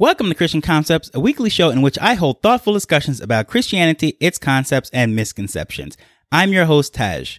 Welcome to Christian Concepts, a weekly show in which I hold thoughtful discussions about Christianity, its concepts, and misconceptions. I'm your host, Taj.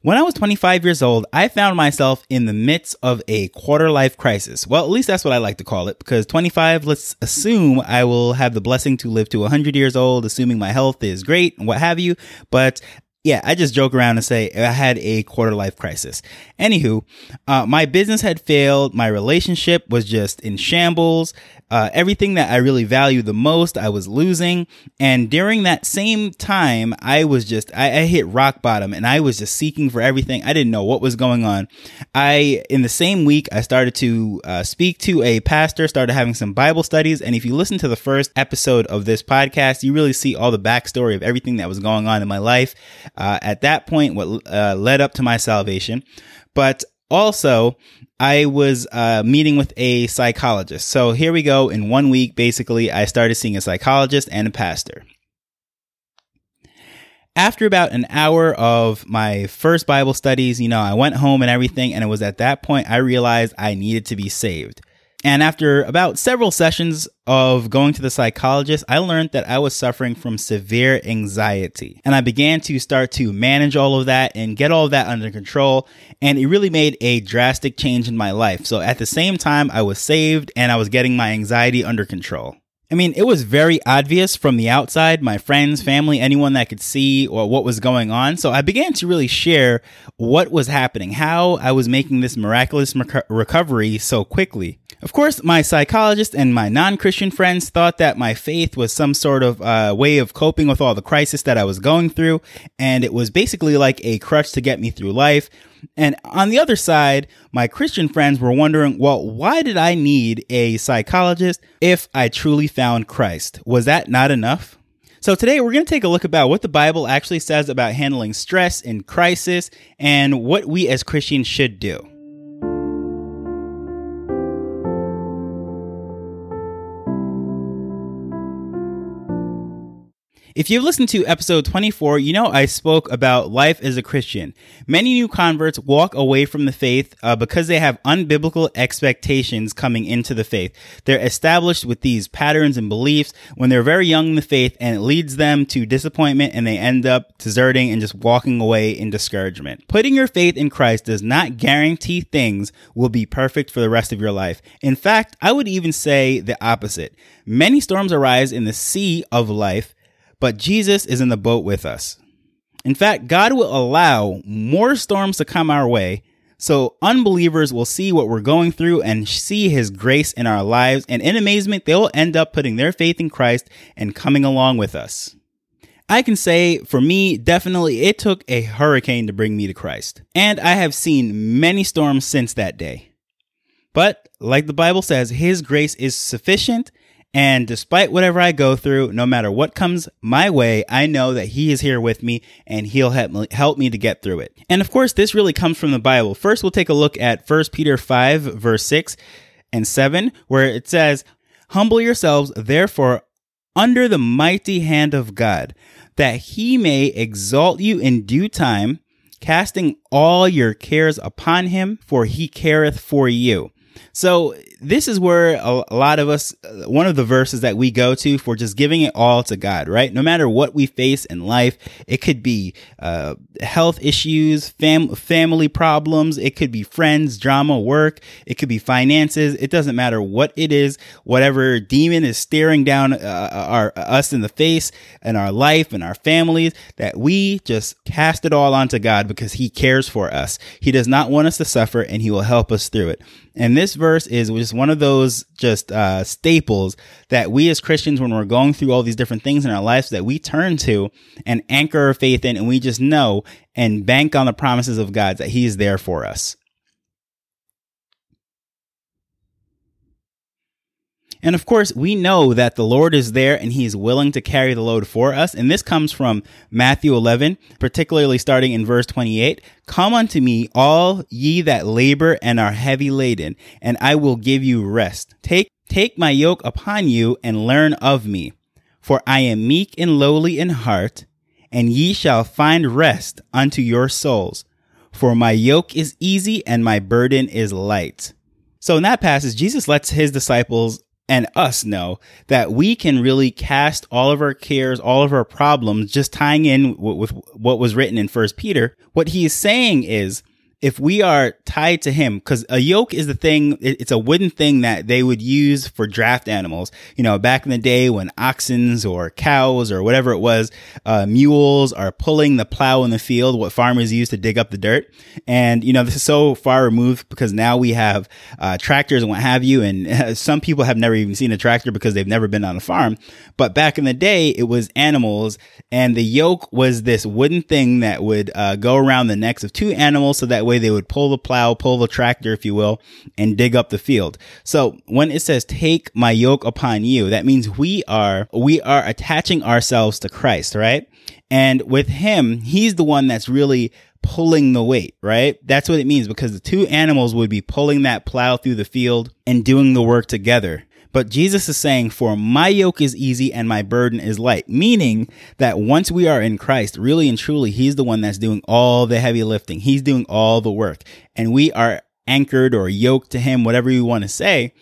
When I was 25 years old, I found myself in the midst of a quarter life crisis. Well, at least that's what I like to call it because 25, let's assume I will have the blessing to live to 100 years old, assuming my health is great and what have you. But yeah, I just joke around and say I had a quarter life crisis. Anywho, uh, my business had failed. My relationship was just in shambles. Uh, everything that I really value the most, I was losing. And during that same time, I was just, I, I hit rock bottom and I was just seeking for everything. I didn't know what was going on. I, in the same week, I started to uh, speak to a pastor, started having some Bible studies. And if you listen to the first episode of this podcast, you really see all the backstory of everything that was going on in my life. Uh, at that point, what uh, led up to my salvation. But also, I was uh, meeting with a psychologist. So here we go. In one week, basically, I started seeing a psychologist and a pastor. After about an hour of my first Bible studies, you know, I went home and everything. And it was at that point I realized I needed to be saved. And after about several sessions of going to the psychologist, I learned that I was suffering from severe anxiety. And I began to start to manage all of that and get all of that under control. And it really made a drastic change in my life. So at the same time, I was saved and I was getting my anxiety under control. I mean, it was very obvious from the outside, my friends, family, anyone that could see or what was going on. So I began to really share what was happening, how I was making this miraculous recovery so quickly. Of course, my psychologist and my non Christian friends thought that my faith was some sort of uh, way of coping with all the crisis that I was going through, and it was basically like a crutch to get me through life. And on the other side, my Christian friends were wondering, well, why did I need a psychologist if I truly found Christ? Was that not enough? So today we're going to take a look about what the Bible actually says about handling stress and crisis and what we as Christians should do. If you've listened to episode 24, you know I spoke about life as a Christian. Many new converts walk away from the faith uh, because they have unbiblical expectations coming into the faith. They're established with these patterns and beliefs when they're very young in the faith, and it leads them to disappointment and they end up deserting and just walking away in discouragement. Putting your faith in Christ does not guarantee things will be perfect for the rest of your life. In fact, I would even say the opposite. Many storms arise in the sea of life but Jesus is in the boat with us. In fact, God will allow more storms to come our way so unbelievers will see what we're going through and see his grace in our lives. And in amazement, they will end up putting their faith in Christ and coming along with us. I can say for me, definitely it took a hurricane to bring me to Christ. And I have seen many storms since that day. But like the Bible says, his grace is sufficient and despite whatever I go through, no matter what comes my way, I know that he is here with me and he'll help me, help me to get through it. And of course, this really comes from the Bible. First, we'll take a look at 1 Peter 5 verse 6 and 7, where it says, Humble yourselves, therefore, under the mighty hand of God, that he may exalt you in due time, casting all your cares upon him, for he careth for you. So this is where a, lot of us, one of the verses that we go to for just giving it all to God, right? No matter what we face in life, it could be uh, health issues, fam- family problems, it could be friends, drama, work, it could be finances. It doesn't matter what it is, whatever demon is staring down uh, our us in the face and our life and our families, that we just cast it all onto God because He cares for us. He does not want us to suffer, and He will help us through it. And this verse is just one of those just uh, staples that we as Christians, when we're going through all these different things in our lives, that we turn to and anchor our faith in, and we just know and bank on the promises of God that He is there for us. And of course, we know that the Lord is there and he is willing to carry the load for us. And this comes from Matthew 11, particularly starting in verse 28. Come unto me, all ye that labor and are heavy laden, and I will give you rest. Take, take my yoke upon you and learn of me. For I am meek and lowly in heart, and ye shall find rest unto your souls. For my yoke is easy and my burden is light. So in that passage, Jesus lets his disciples and us know that we can really cast all of our cares, all of our problems, just tying in with what was written in First Peter. What he is saying is if we are tied to him, because a yoke is the thing, it's a wooden thing that they would use for draft animals. You know, back in the day when oxens or cows or whatever it was, uh, mules are pulling the plow in the field, what farmers use to dig up the dirt. And, you know, this is so far removed because now we have uh, tractors and what have you. And some people have never even seen a tractor because they've never been on a farm. But back in the day, it was animals and the yoke was this wooden thing that would uh, go around the necks of two animals so that way they would pull the plow, pull the tractor, if you will, and dig up the field. So when it says take my yoke upon you, that means we are, we are attaching ourselves to Christ, right? And with him, he's the one that's really pulling the weight, right? That's what it means because the two animals would be pulling that plow through the field and doing the work together. But Jesus is saying, For my yoke is easy and my burden is light, meaning that once we are in Christ, really and truly, He's the one that's doing all the heavy lifting. He's doing all the work. And we are anchored or yoked to Him, whatever you want to say.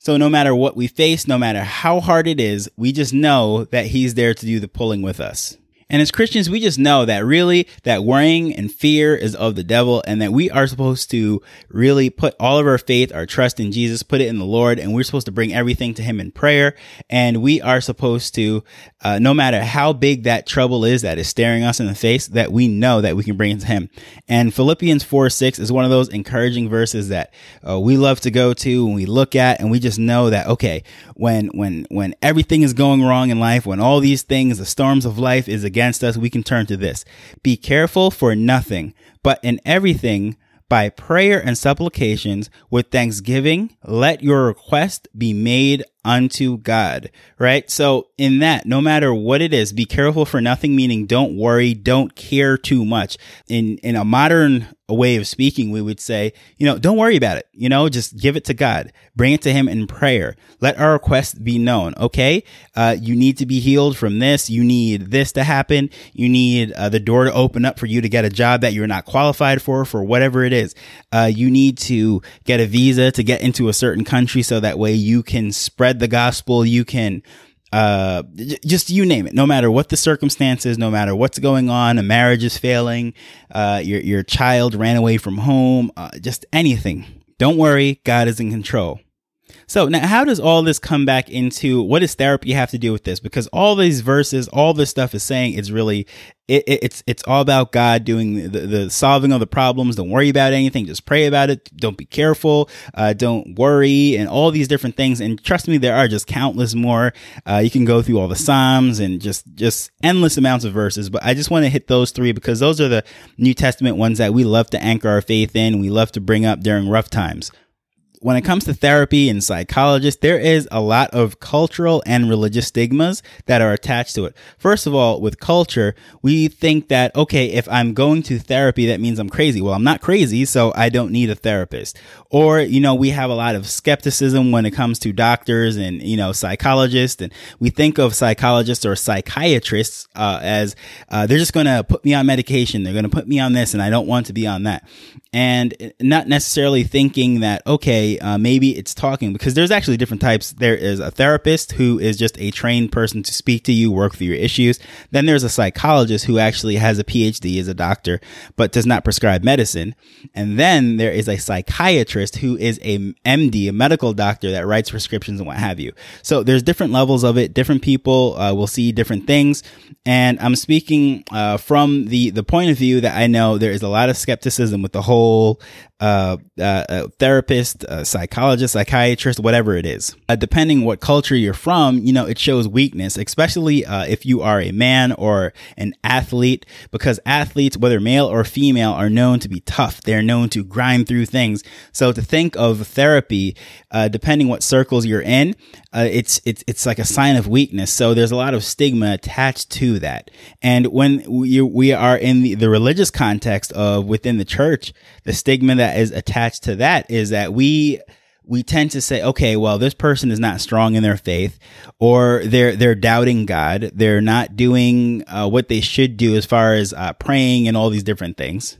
So no matter what we face, no matter how hard it is, we just know that He's there to do the pulling with us. And as Christians, we just know that really that worrying and fear is of the devil and that we are supposed to really put all of our faith, our trust in Jesus, put it in the Lord, and we're supposed to bring everything to him in prayer. And we are supposed to, uh, no matter how big that trouble is that is staring us in the face, that we know that we can bring it to him. And Philippians 4, 6 is one of those encouraging verses that uh, we love to go to and we look at and we just know that, okay, when, when, when everything is going wrong in life, when all these things, the storms of life is against against us, we can turn to this. Be careful for nothing, but in everything, by prayer and supplications with thanksgiving, let your request be made unto God, right? So in that, no matter what it is, be careful for nothing, meaning don't worry, don't care too much. In, in a modern way of speaking, we would say, you know, don't worry about it. You know, just give it to God. Bring it to Him in prayer. Let our request be known. Okay. Uh, you need to be healed from this. You need this to happen. You need uh, the door to open up for you to get a job that you're not qualified for, for whatever it is. Uh, you need to get a visa to get into a certain country so that way you can spread the gospel, you can uh just you name it. No matter what the circumstances no matter what's going on a marriage is failing uh your your child ran away from home uh, just anything. Don't worry god is in control so now how does all this come back into what does therapy have to do with this? Because all these verses, all this stuff is saying it's really it, it, it's it's all about God doing the, the solving of the problems. Don't worry about anything. Just pray about it. Don't be careful. Uh, don't worry, and all these different things. And trust me, there are just countless more. Uh, you can go through all the Psalms and just just endless amounts of verses. But I just want to hit those three because those are the New Testament ones that we love to anchor our faith in. We love to bring up during rough times when it comes to therapy and psychologists, there is a lot of cultural and religious stigmas that are attached to it. First of all, with culture, we think that, okay, if I'm going to therapy, that means I'm crazy. Well, I'm not crazy, so I don't need a therapist. Or, you know, we have a lot of skepticism when it comes to doctors and, you know, psychologists. And we think of psychologists or psychiatrists uh, as uh, they're just going to put me on medication. They're going to put me on this and I don't want to be on that. And not necessarily thinking that, okay, uh, maybe it's talking because there's actually different types. There is a therapist who is just a trained person to speak to you, work through your issues. Then there's a psychologist who actually has a PhD as a doctor, but does not prescribe medicine. And then there is a psychiatrist who is a MD, a medical doctor that writes prescriptions and what have you. So there's different levels of it. Different people uh, will see different things. And I'm speaking uh, from the the point of view that I know there is a lot of skepticism with the whole uh, uh, therapist, psychologist, psychiatrist, whatever it is. Uh, depending what culture you're from, you know, it shows weakness, especially uh, if you are a man or an athlete, because athletes, whether male or female, are known to be tough. They're known to grind through things. So to think of therapy, uh, depending what circles you're in, uh, it's it's it's like a sign of weakness. So there's a lot of stigma attached to that. And when we we are in the, the religious context of within the church, the stigma that is attached to that is that we we tend to say, okay, well, this person is not strong in their faith, or they're they're doubting God. They're not doing uh, what they should do as far as uh, praying and all these different things.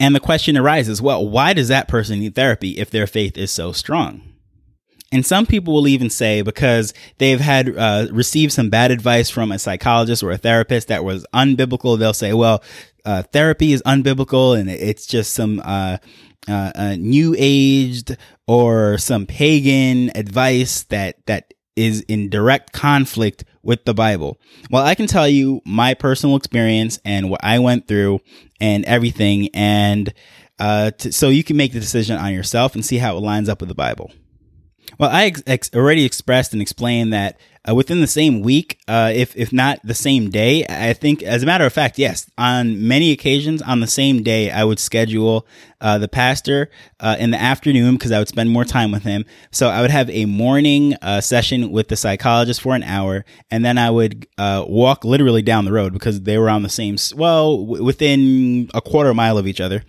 And the question arises, well, why does that person need therapy if their faith is so strong? And some people will even say because they've had uh, received some bad advice from a psychologist or a therapist that was unbiblical, they'll say, well, uh, therapy is unbiblical and it's just some uh, uh, new aged or some pagan advice that that is in direct conflict with the Bible. Well, I can tell you my personal experience and what I went through and everything, and uh, to, so you can make the decision on yourself and see how it lines up with the Bible. Well, I ex- already expressed and explained that uh, within the same week, uh, if if not the same day, I think, as a matter of fact, yes, on many occasions on the same day, I would schedule uh, the pastor uh, in the afternoon because I would spend more time with him. So I would have a morning uh, session with the psychologist for an hour, and then I would uh, walk literally down the road because they were on the same, well, w- within a quarter mile of each other.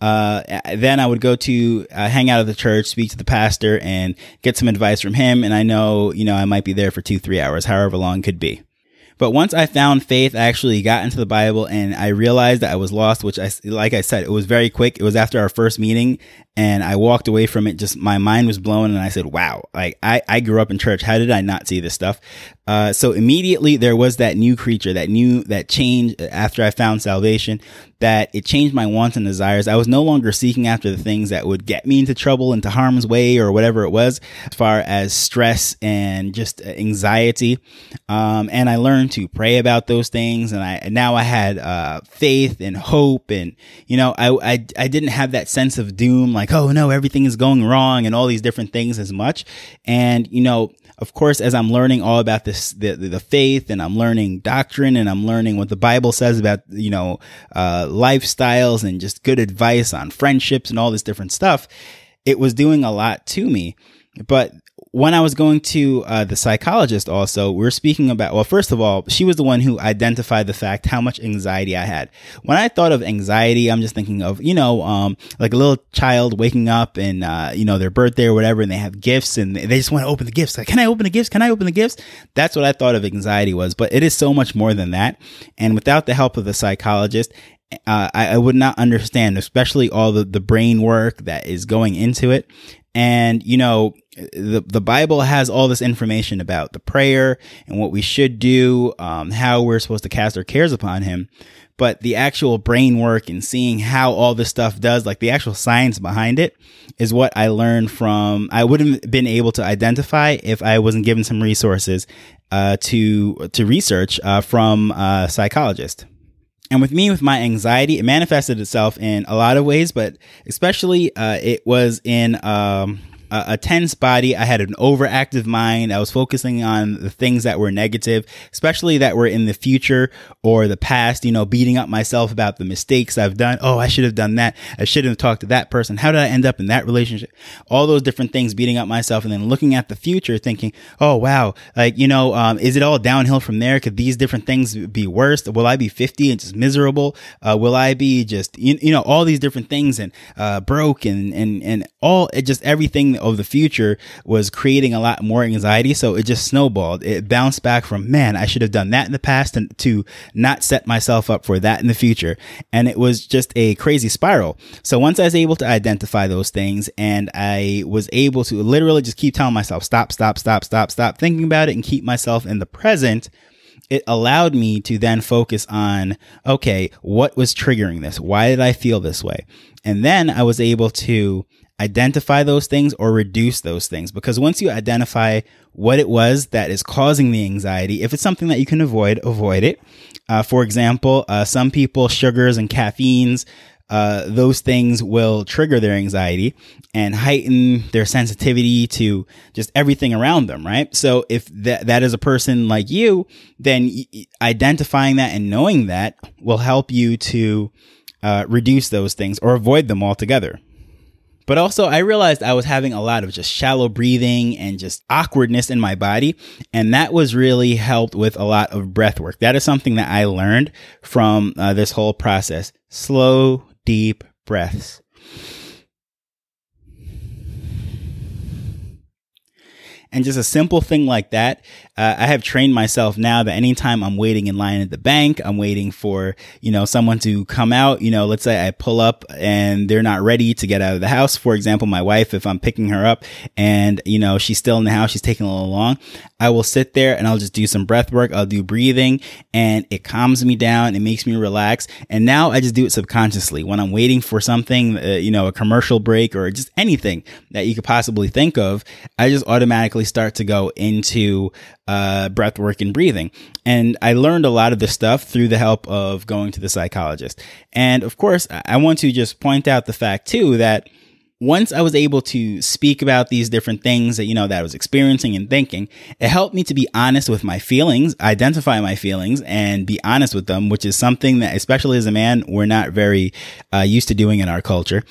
Uh, then I would go to uh, hang out at the church, speak to the pastor, and get some advice from him. And I know, you know, I might be there for two, three hours, however long could be. But once I found faith, I actually got into the Bible and I realized that I was lost, which I, like I said, it was very quick. It was after our first meeting and I walked away from it. Just my mind was blown and I said, wow, like I, I grew up in church. How did I not see this stuff? Uh, so immediately there was that new creature, that new, that change after I found salvation, that it changed my wants and desires. I was no longer seeking after the things that would get me into trouble, into harm's way, or whatever it was, as far as stress and just anxiety. Um, and I learned to pray about those things. And I, now I had, uh, faith and hope. And, you know, I, I, I didn't have that sense of doom, like, oh no, everything is going wrong and all these different things as much. And, you know, of course, as I'm learning all about this, the, the faith and I'm learning doctrine and I'm learning what the Bible says about, you know, uh, lifestyles and just good advice on friendships and all this different stuff, it was doing a lot to me. But when I was going to uh, the psychologist, also, we are speaking about, well, first of all, she was the one who identified the fact how much anxiety I had. When I thought of anxiety, I'm just thinking of, you know, um, like a little child waking up and, uh, you know, their birthday or whatever, and they have gifts and they just want to open the gifts. Like, can I open the gifts? Can I open the gifts? That's what I thought of anxiety was, but it is so much more than that. And without the help of the psychologist, uh, I, I, would not understand, especially all the, the brain work that is going into it. And, you know, the, the Bible has all this information about the prayer and what we should do, um, how we're supposed to cast our cares upon Him. But the actual brain work and seeing how all this stuff does, like the actual science behind it, is what I learned from. I wouldn't have been able to identify if I wasn't given some resources uh, to to research uh, from a psychologist. And with me, with my anxiety, it manifested itself in a lot of ways, but especially uh, it was in um, a, a tense body. I had an overactive mind. I was focusing on the things that were negative, especially that were in the future or the past, you know, beating up myself about the mistakes I've done. Oh, I should have done that. I shouldn't have talked to that person. How did I end up in that relationship? All those different things, beating up myself and then looking at the future thinking, oh, wow, like, you know, um, is it all downhill from there? Could these different things be worse? Will I be 50 and just miserable? Uh, will I be just, you, you know, all these different things and, uh, broke and, and, and all, just everything of the future was creating a lot more anxiety. So it just snowballed. It bounced back from, man, I should have done that in the past and to not set myself up for that in the future. And it was just a crazy spiral. So once I was able to identify those things and I was able to literally just keep telling myself, stop, stop, stop, stop, stop thinking about it and keep myself in the present it allowed me to then focus on, okay, what was triggering this? Why did I feel this way? And then I was able to identify those things or reduce those things. Because once you identify what it was that is causing the anxiety, if it's something that you can avoid, avoid it. Uh, for example, uh, some people, sugars and caffeines, uh, those things will trigger their anxiety and heighten their sensitivity to just everything around them, right? So if that, that is a person like you, then identifying that and knowing that will help you to uh, reduce those things or avoid them altogether. But also, I realized I was having a lot of just shallow breathing and just awkwardness in my body. And that was really helped with a lot of breath work. That is something that I learned from uh, this whole process. Slow, deep breaths. And just a simple thing like that, uh, I have trained myself now that anytime I'm waiting in line at the bank, I'm waiting for, you know, someone to come out, you know, let's say I pull up and they're not ready to get out of the house. For example, my wife, if I'm picking her up and, you know, she's still in the house, she's taking a little long, I will sit there and I'll just do some breath work. I'll do breathing and it calms me down. It makes me relax. And now I just do it subconsciously when I'm waiting for something, uh, you know, a commercial break or just anything that you could possibly think of. I just automatically start to go into uh, breath work and breathing. And I learned a lot of this stuff through the help of going to the psychologist. And of course, I want to just point out the fact too that once I was able to speak about these different things that, you know, that I was experiencing and thinking, it helped me to be honest with my feelings, identify my feelings and be honest with them, which is something that, especially as a man, we're not very uh, used to doing in our culture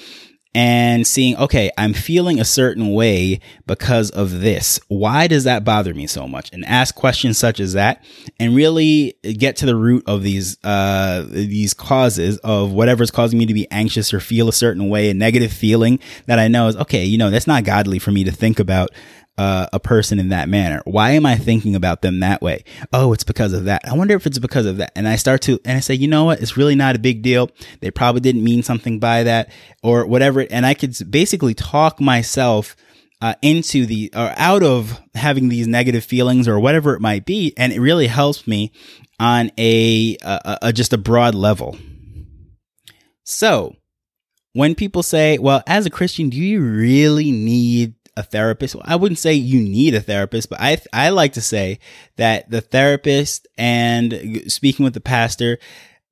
and seeing, okay, I'm feeling a certain way because of this. Why does that bother me so much? And ask questions such as that and really get to the root of these, uh, these causes of whatever's causing me to be anxious or feel a certain way, a negative feeling that I know is, okay, you know, that's not godly for me to think about uh, a person in that manner? Why am I thinking about them that way? Oh, it's because of that. I wonder if it's because of that. And I start to, and I say, you know what? It's really not a big deal. They probably didn't mean something by that or whatever. And I could basically talk myself uh, into the or out of having these negative feelings or whatever it might be, and it really helps me on a, a, a just a broad level. So, when people say, "Well, as a Christian, do you really need a therapist. I wouldn't say you need a therapist, but I I like to say that the therapist and speaking with the pastor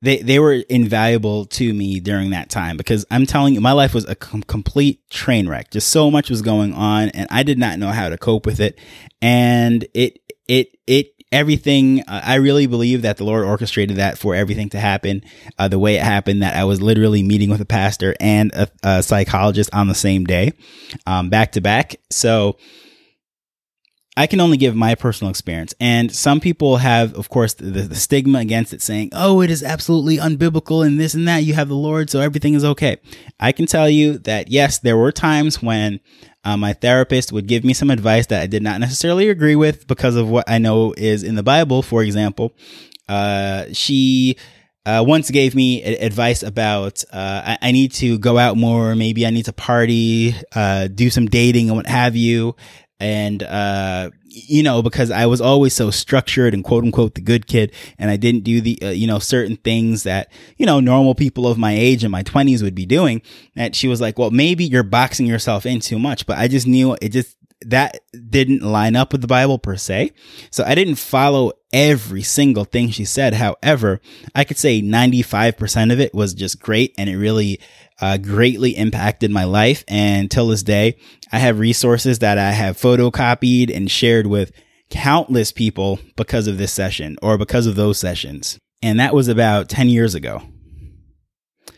they they were invaluable to me during that time because I'm telling you my life was a com- complete train wreck. Just so much was going on and I did not know how to cope with it and it it it everything uh, i really believe that the lord orchestrated that for everything to happen uh, the way it happened that i was literally meeting with a pastor and a, a psychologist on the same day um, back to back so I can only give my personal experience. And some people have, of course, the, the, stigma against it saying, oh, it is absolutely unbiblical and this and that. You have the Lord, so everything is okay. I can tell you that, yes, there were times when uh, my therapist would give me some advice that I did not necessarily agree with because of what I know is in the Bible. For example, uh, she uh, once gave me advice about uh, I-, I, need to go out more, maybe I need to party, uh, do some dating and what have you and uh, you know because i was always so structured and quote unquote the good kid and i didn't do the uh, you know certain things that you know normal people of my age in my 20s would be doing that she was like well maybe you're boxing yourself in too much but i just knew it just that didn't line up with the bible per se so i didn't follow every single thing she said however i could say 95% of it was just great and it really uh, greatly impacted my life. And till this day, I have resources that I have photocopied and shared with countless people because of this session or because of those sessions. And that was about 10 years ago.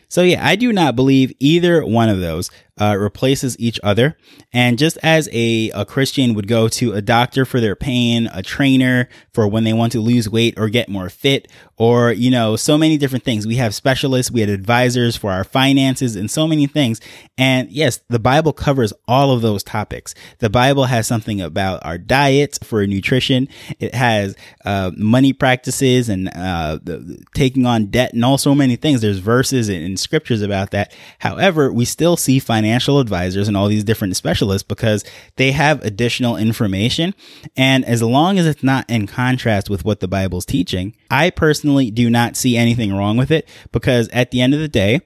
So yeah, I do not believe either one of those uh, replaces each other. And just as a, a Christian would go to a doctor for their pain, a trainer for when they want to lose weight or get more fit, or, you know, so many different things. We have specialists, we had advisors for our finances and so many things. And yes, the Bible covers all of those topics. The Bible has something about our diet for nutrition. It has uh, money practices and uh, the, taking on debt and all so many things. There's verses and, and scriptures about that. However, we still see financial advisors and all these different specialists because they have additional information. And as long as it's not in contrast with what the Bible's teaching, I personally do not see anything wrong with it because at the end of the day,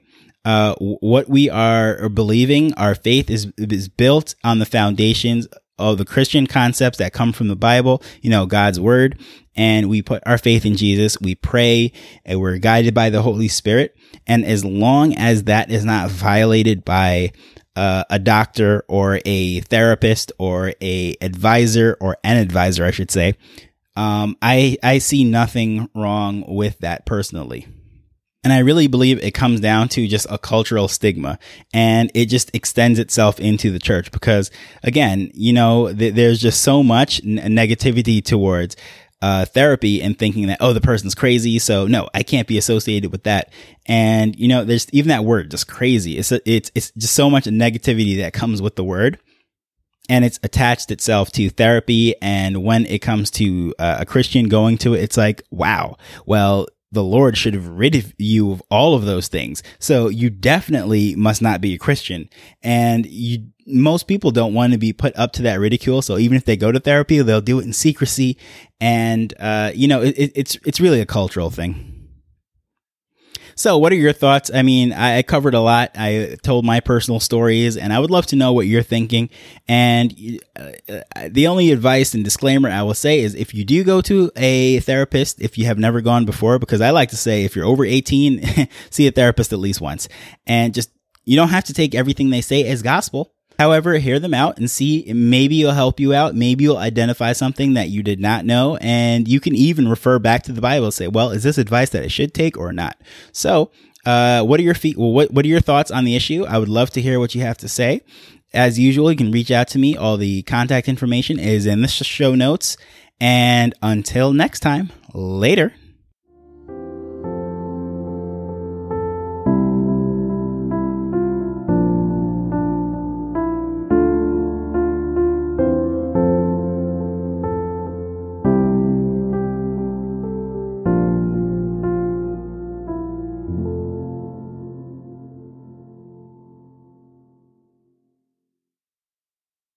uh, what we are believing, our faith is, is built on the foundations of the Christian concepts that come from the Bible, you know, God's word. And we put our faith in Jesus. We pray and we're guided by the Holy Spirit. And as long as that is not violated by uh, a doctor or a therapist or a advisor or an advisor, I should say, um, I I see nothing wrong with that personally. And I really believe it comes down to just a cultural stigma and it just extends itself into the church because again, you know, th- there's just so much n- negativity towards uh, therapy and thinking that, oh, the person's crazy. So no, I can't be associated with that. And, you know, there's even that word, just crazy. It's, a, it's, it's just so much negativity that comes with the word. And it's attached itself to therapy. And when it comes to uh, a Christian going to it, it's like, wow, well, the Lord should have rid you of all of those things. So you definitely must not be a Christian. And you, most people don't want to be put up to that ridicule. So even if they go to therapy, they'll do it in secrecy. And, uh, you know, it, it's, it's really a cultural thing. So, what are your thoughts? I mean, I covered a lot. I told my personal stories, and I would love to know what you're thinking. And uh, uh, the only advice and disclaimer I will say is if you do go to a therapist, if you have never gone before, because I like to say if you're over 18, see a therapist at least once. And just, you don't have to take everything they say as gospel. However, hear them out and see maybe it'll help you out. Maybe you'll identify something that you did not know. And you can even refer back to the Bible and say, well, is this advice that I should take or not? So, uh, what are your feet? Well, what, what are your thoughts on the issue? I would love to hear what you have to say. As usual, you can reach out to me. All the contact information is in the show notes. And until next time, later.